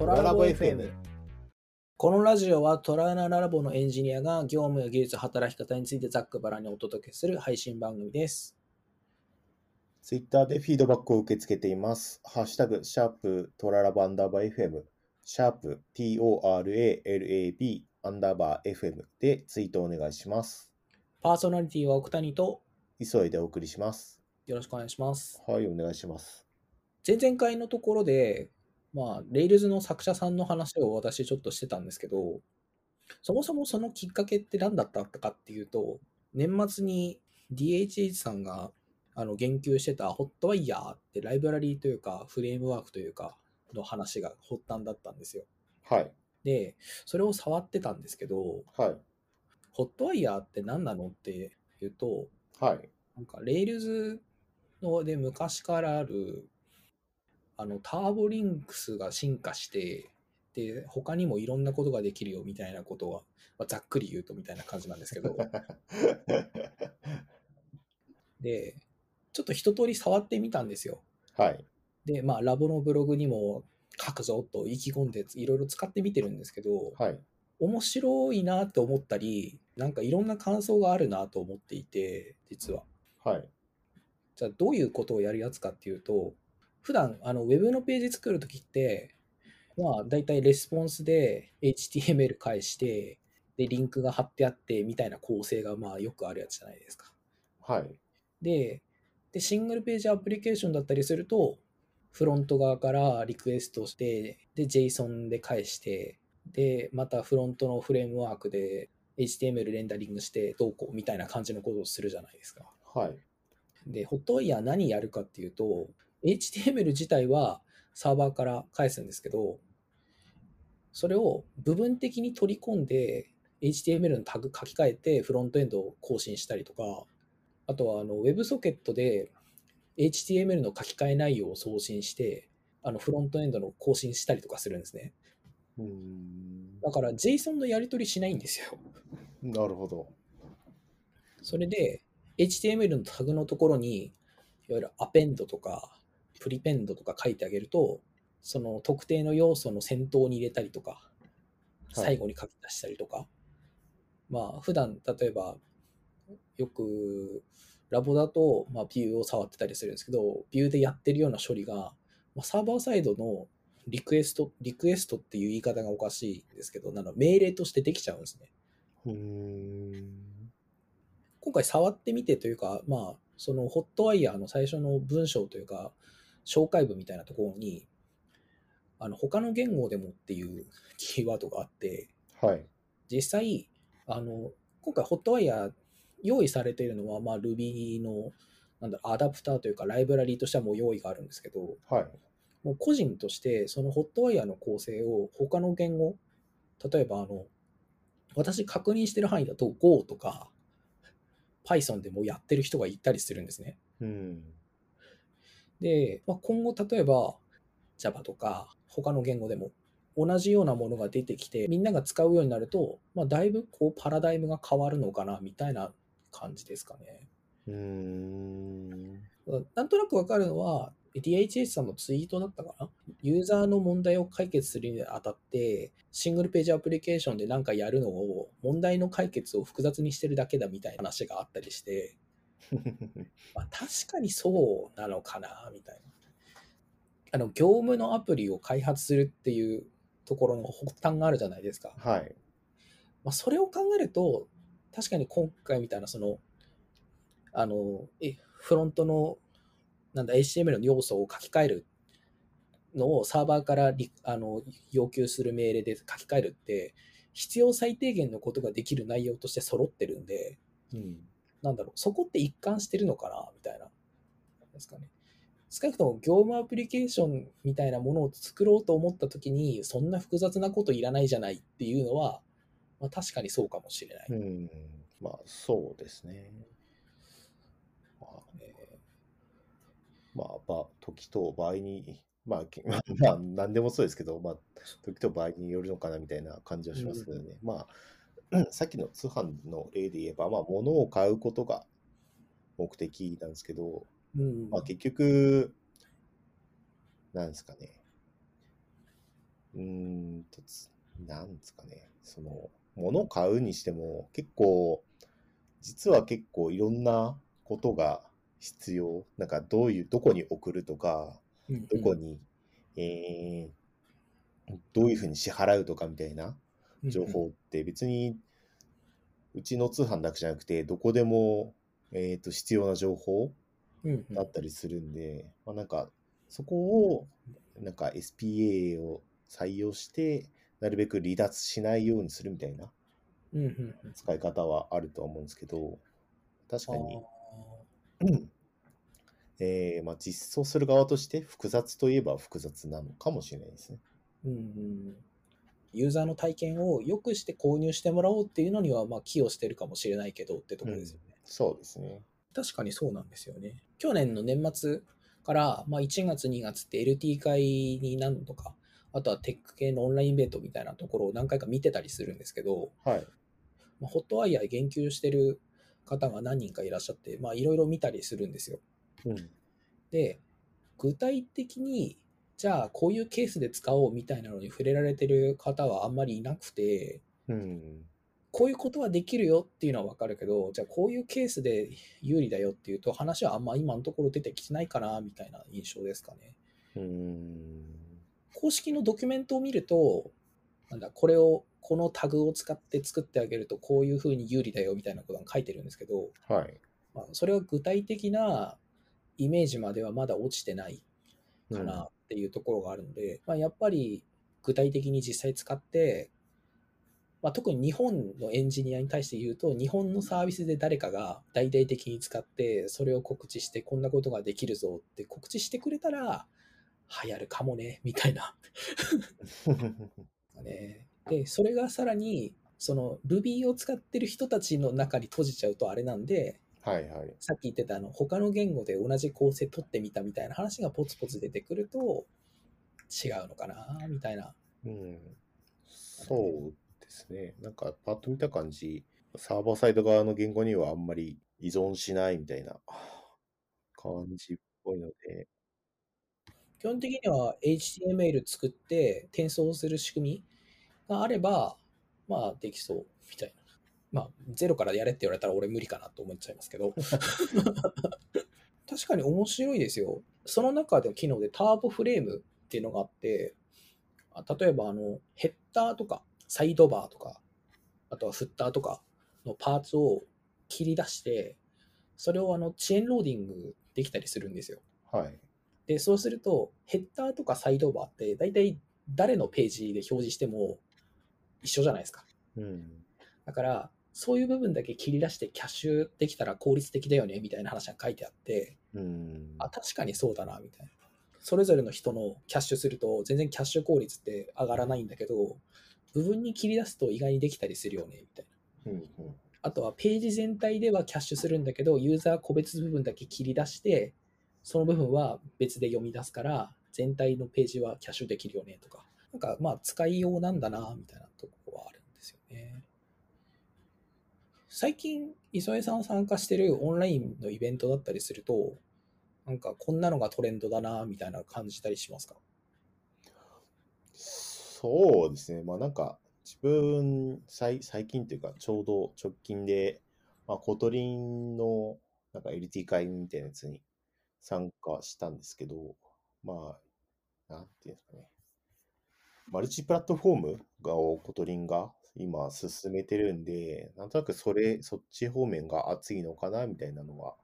トララボ FM。このラジオはトラナラボのエンジニアが業務や技術、働き方についてざっくばらんにお届けする配信番組です。ツイッターでフィードバックを受け付けています。ハッシュタグ、シャープトララバアンダーバー FM、シャープ TORALAB アンダーバー FM でツイートお願いします。パーソナリティは奥谷と急いでお送りします。よろしくお願いします。はい、お願いします。前々回のところで、まあ、レイルズの作者さんの話を私ちょっとしてたんですけど、そもそもそのきっかけって何だったかっていうと、年末に DHH さんがあの言及してた Hotwire ってライブラリーというかフレームワークというかの話が発端だったんですよ。はい、で、それを触ってたんですけど、はい、Hotwire って何なのっていうと、はい、なんか、レイルズので昔からある、あの、ターボリンクスが進化して、で、他にもいろんなことができるよみたいなことは、まあ、ざっくり言うとみたいな感じなんですけど、で、ちょっと一通り触ってみたんですよ。はい、で、まあ、ラボのブログにも書くぞと意気込んでいろいろ使ってみてるんですけど、はい、面白いなって思ったり、なんかいろんな感想があるなと思っていて、実は。はい、じゃあどういうことをやるやつかっていうと、普段あのウェブのページ作るときって、まあ大体レスポンスで HTML 返して、で、リンクが貼ってあってみたいな構成がまあよくあるやつじゃないですか。はい、で、でシングルページアプリケーションだったりすると、フロント側からリクエストして、で、JSON で返して、で、またフロントのフレームワークで HTML レンダリングしてどうこうみたいな感じのことをするじゃないですか。はい、で、ホットワイヤー何やるかっていうと、HTML 自体はサーバーから返すんですけど、それを部分的に取り込んで、HTML のタグ書き換えてフロントエンドを更新したりとか、あとはあの WebSocket で HTML の書き換え内容を送信して、あのフロントエンドの更新したりとかするんですね。うーん、だから JSON のやり取りしないんですよ。なるほど。それで、HTML のタグのところに、いわゆるアペンドとか、プリペンドとか書いてあげると、その特定の要素の先頭に入れたりとか、最後に書き出したりとか、まあ、普段、例えば、よく、ラボだと、まあ、ビューを触ってたりするんですけど、ビューでやってるような処理が、まあ、サーバーサイドのリクエスト、リクエストっていう言い方がおかしいんですけど、なんだ命令としてできちゃうんですね。うーん、今回触ってみてというか、まあ、そのホットワイヤーの最初の文章というか、紹介文みたいなところに、あの、他の言語でもっていうキーワードがあって、はい、実際、あの、今回ホットワイヤー用意されているのは、まあ、Ruby の、なんだアダプターというか、ライブラリーとしてはもう用意があるんですけど、はい、もう個人として、そのホットワイヤーの構成を他の言語、例えばあの、私確認してる範囲だと Go とか Python でもやってる人がいたりするんですね。うん、で、まあ、今後例えば Java とか他の言語でも同じようなものが出てきてみんなが使うようになると、まあ、だいぶこうパラダイムが変わるのかなみたいな感じですかね。うーん、なんとなくわかるのは、DHS さんのツイートだったかな？ユーザーの問題を解決するにあたって、シングルページアプリケーションで何かやるのを、問題の解決を複雑にしてるだけだみたいな話があったりして、まあ、確かにそうなのかな、みたいな。あの、業務のアプリを開発するっていうところの発端があるじゃないですか。はい、まあ、それを考えると、確かに今回みたいな、その、あの、えフロントの、なんだ、HTML の要素を書き換えるのをサーバーからリあの要求する命令で書き換えるって、必要最低限のことができる内容として揃ってるんで、うん、なんだろう、そこって一貫してるのかな、みたいな。ですかね。少なくとも業務アプリケーションみたいなものを作ろうと思ったときに、そんな複雑なこといらないじゃないっていうのは、まあ、確かにそうかもしれない。うん、まあそうですね。まあえまあ、ば時と場合に、まあ、け まあ、何でもそうですけど、まあ、時と場合によるのかなみたいな感じはしますけどね。まあ、うんさっきの通販の例で言えば、まあ、物を買うことが目的なんですけど、ーうんまあ、結局、なんですかね。うーんとつ、なんですかね、その、物を買うにしても、結構、実は結構いろんなことが必要。なんか、どういう、どこに送るとか、うんどこに、えーどういうふうに支払うとかみたいなうん情報って別に、うちの通販だけじゃなくて、どこでも、えーと、必要な情報だったりするんで、まあ、なんか、そこを、なんか SPA を採用して、なるべく離脱しないようにするみたいな使い方はあるとは思うんですけど、確かに、えーまあ、実装する側として複雑といえば複雑なのかもしれないですね。うんうんユーザーの体験を良くして購入してもらおうっていうのには、まあ、寄与してるかもしれないけどってところですよね。そうですね。確かにそうなんですよね。去年の年末から、まあ、1月、2月って LT 会に何度か、あとはテック系のオンラインイベントみたいなところを何回か見てたりするんですけど、はい。まあ、ホットワイヤー言及してる方が何人かいらっしゃって、まあ、いろいろ見たりするんですよ。うん。で、具体的に、じゃあこういうケースで使おうみたいなのに触れられてる方はあんまりいなくて、うん。こういうことはできるよっていうのはわかるけど、じゃあこういうケースで有利だよっていうと話はあんま今のところ出てきてないかなみたいな印象ですかね。うん。公式のドキュメントを見ると、なんだ、これを、このタグを使って作ってあげるとこういう風に有利だよみたいなことが書いてるんですけど、はい。まあ、それは具体的なイメージまではまだ落ちてないかなっていうところがあるので、まあ、やっぱり具体的に実際使って、まあ、特に日本のエンジニアに対して言うと、日本のサービスで誰かが大々的に使って、それを告知して、こんなことができるぞって告知してくれたら、流行るかもね、みたいな。ね、で、それがさらに、その Ruby を使ってる人たちの中に閉じちゃうとあれなんで、はいはい。さっき言ってたあの他の言語で同じ構成取ってみたみたいな話がポツポツ出てくると違うのかなみたいな。うん。そうですね。なんか、パッと見た感じ、サーバーサイド側の言語にはあんまり依存しないみたいな感じっぽいので、基本的には HTML 作って転送する仕組みがあれば、まあできそうみたいな。まあゼロからやれって言われたら俺無理かなと思っちゃいますけど。確かに面白いですよ。その中での機能でターボフレームっていうのがあって、あ例えばあのヘッダーとかサイドバーとか、あとはフッターとかのパーツを切り出して、それをあのチェーンローディングできたりするんですよ。はい。で、そうすると、ヘッダーとかサイドバーって、大体誰のページで表示しても一緒じゃないですか。うん。だから、そういう部分だけ切り出してキャッシュできたら効率的だよね、みたいな話が書いてあって、うん。あ、確かにそうだな、みたいな。それぞれの人のキャッシュすると、全然キャッシュ効率って上がらないんだけど、部分に切り出すと意外にできたりするよね、みたいな。うんうんあとはページ全体ではキャッシュするんだけど、ユーザー個別部分だけ切り出して、その部分は別で読み出すから、全体のページはキャッシュできるよねとか、なんかまあ使いようなんだな、みたいなところはあるんですよね。最近、磯江さん参加してるオンラインのイベントだったりすると、なんかこんなのがトレンドだな、みたいな感じたりしますか？そうですね。まあなんか、自分、最最近というか、ちょうど直近で、まあ、 Kotlin のなんか LT 会みたいなやつに参加したんですけど、まあ、なんていうんですかね。マルチプラットフォームが Kotlin が今進めてるんで、なんとなくそれ、そっち方面が熱いのかなみたいなのは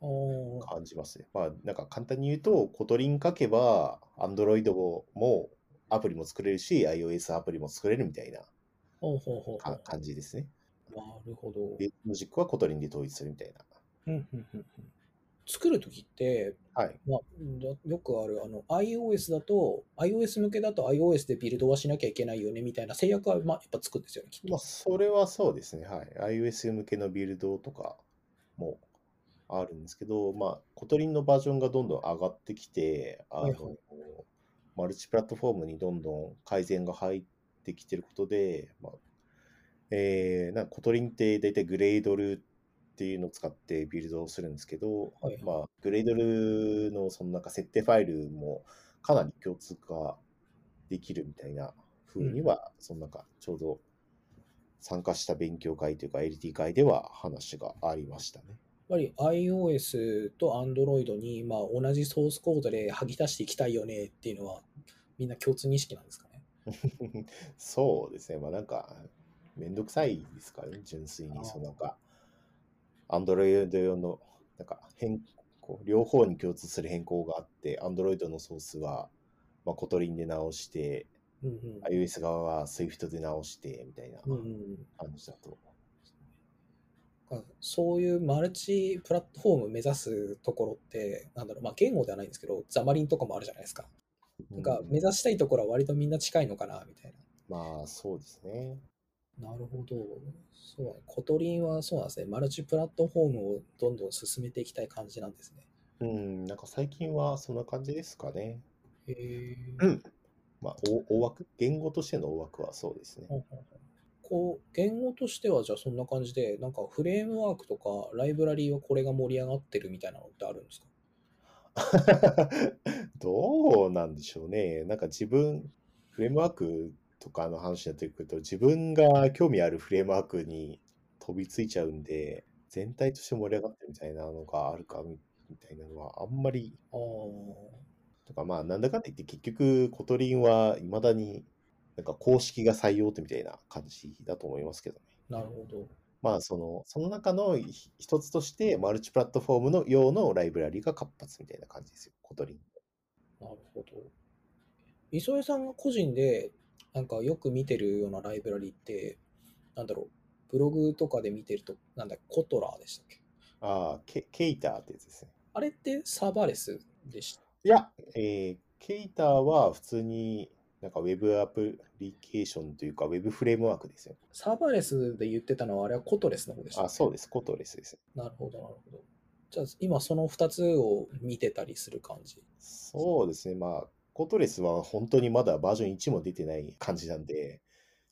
おー感じますね。まあ、なんか簡単に言うと、 Kotlin 書けば、Android もアプリも作れるし、iOS アプリも作れるみたいなほうほうほうほかう感じですね。なるほど。ベースロジックは Kotlin で統一するみたいな。うんうんうんうん作るときって、はい。まあ、だよくあるあの iOS だと iOS 向けだと iOS でビルドはしなきゃいけないよねみたいな制約は、まあ、やっぱつくんですよねきっと。まあ、それはそうですね。はい。iOS 向けのビルドとかもあるんですけど、まあ、 Kotlin のバージョンがどんどん上がってきて、あの、はいはいマルチプラットフォームにどんどん改善が入ってきてることで、まあ、えー、なんか Kotlin って大体 Gradle っていうのを使ってビルドをするんですけど、はいまあ、 Gradle のそのなんか設定ファイルもかなり共通化できるみたいな風には、そのなんかちょうど参加した勉強会というか LT 会では話がありましたね。やっぱり iOS と Android にまあ同じソースコードで吐き出していきたいよねっていうのはみんな共通認識なんですかね？そうですね。まあなんか、めんどくさいですからね、純粋に。そのなんか、Android 用の、なんか変更、両方に共通する変更があって、Android のソースは、まあ、 Kotlin で直して、うんうん。iOS 側は Swift で直して、みたいなうんうん感じだと。うん、そういうマルチプラットフォーム目指すところって、なんだろう、まあ言語ではないんですけど、 Xamarin とかもあるじゃないですか。なんかうん目指したいところは割とみんな近いのかな、みたいまあ、そうですね。な。なるほど。そうだね。 Kotlin はそうなんですね。マルチプラットフォームをどんどん進めていきたい感じなんですね。うん、なんか最近はそんな感じですかね。へえ。うん。まあ、大大枠言語としての大枠はそうですね。こう、言語としてはじゃあそんな感じで、なんかフレームワークとかライブラリーはこれが盛り上がってるみたいなのってあるんですか？どうなんでしょうね。なんか自分、フレームワークとかの話になってくると、自分が興味あるフレームワークに飛びついちゃうんで、全体として盛り上がってるみたいなのがあるかみみたいなのはあんまり。とかまあなんだかんだ言って結局 Kotlin は未だになんか公式が採用ってみたいな感じだと思いますけどね。なるほど。まあその、その中のひ一つとしてマルチプラットフォームの用のライブラリが活発みたいな感じですよ、 Kotlin。なるほど。磯江さんが個人で、なんかよく見てるようなライブラリって、なんだろう、ブログとかで見てると、なんだ、コトラーでしたっけ？ああ、ケケイターってやつですね。あれってサーバーレスでした？いや、えーケイターは普通になんかウェブアプリケーションというかウェブフレームワークですよ。サーバーレスで言ってたのは、あれはコトレスの方でしたっけ？あ、そうです。コトレスです。なるほど、なるほど。じゃあ、今その2つを見てたりする感じ？そうですね。まあ、コトレスは本当にまだバージョン1も出てない感じなんで、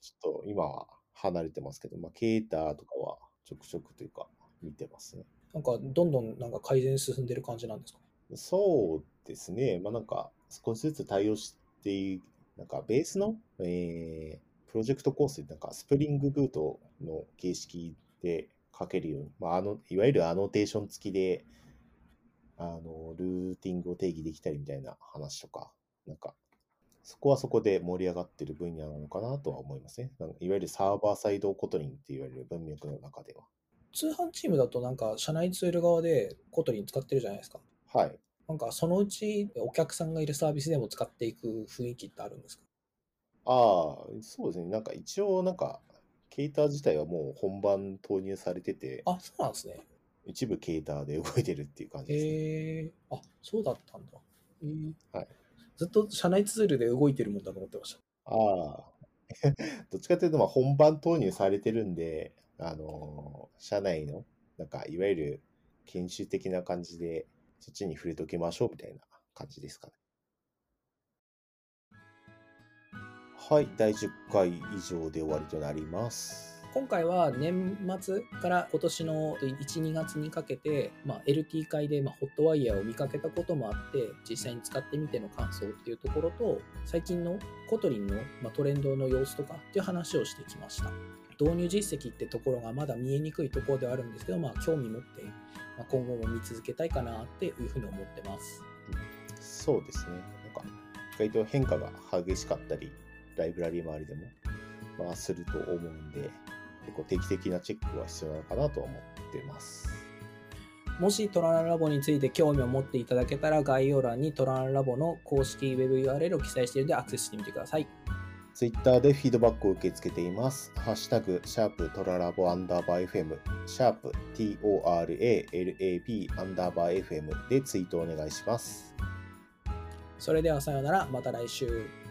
ちょっと今は離れてますけど、まあ、ケイターとかはちょくちょくというか見てますね。なんか、どんどんなんか改善進んでる感じなんですか？そうですね。まあなんか少しずつ対応して、なんかベースの、えープロジェクトコースでなんかスプリングブートの形式で書けるように、まあ、あのいわゆるアノテーション付きであのルーティングを定義できたりみたいな話とか、なんかそこはそこで盛り上がってる分野なのかなとは思いますね。なんかいわゆるサーバーサイド Kotlin って言われる文脈の中では。通販チームだとなんか、社内ツール側で Kotlin 使ってるじゃないですか。はい。なんか、そのうちお客さんがいるサービスでも使っていく雰囲気ってあるんですか？ああ、そうですね。なんか一応なんか、 Ktor 自体はもう本番投入されてて、あ、そうなんですね。一部 Ktor で動いてるっていう感じですね。へえあ、そうだったんだ。えーはいずっと社内ツールで動いてるもんだと思ってました。ああ、どっちかというと、まあ本番投入されてるんで、あのー社内の、なんかいわゆる研修的な感じで、そっちに触れときましょうみたいな感じですかね。はい、第10回以上で終わりとなります。今回は年末から今年の1、2月にかけて、まあ、LT 会で、まあ、ホットワイヤーを見かけたこともあって、実際に使ってみての感想っていうところと、最近の Kotlin の、まあ、トレンドの様子とかっていう話をしてきました。導入実績ってところがまだ見えにくいところではあるんですけど、まあ、興味持って、まあ、今後も見続けたいかなっていうふうに思ってます。そうですね。なんか、意外と変化が激しかったり、ライブラリー周りでも、まあ、すると思うんで、結構定期的なチェックは必要なのかなとは思ってます。もしトラララボについて興味を持っていただけたら概要欄にトラララボの公式ウェブ URL を記載しているのでアクセスしてみてください。Twitter でフィードバックを受け付けています。ハッシュタグ、シャープトララボアンダーバー FM、シャープ TORALAB アンダーバー FM でツイートお願いします。それではさようなら、また来週。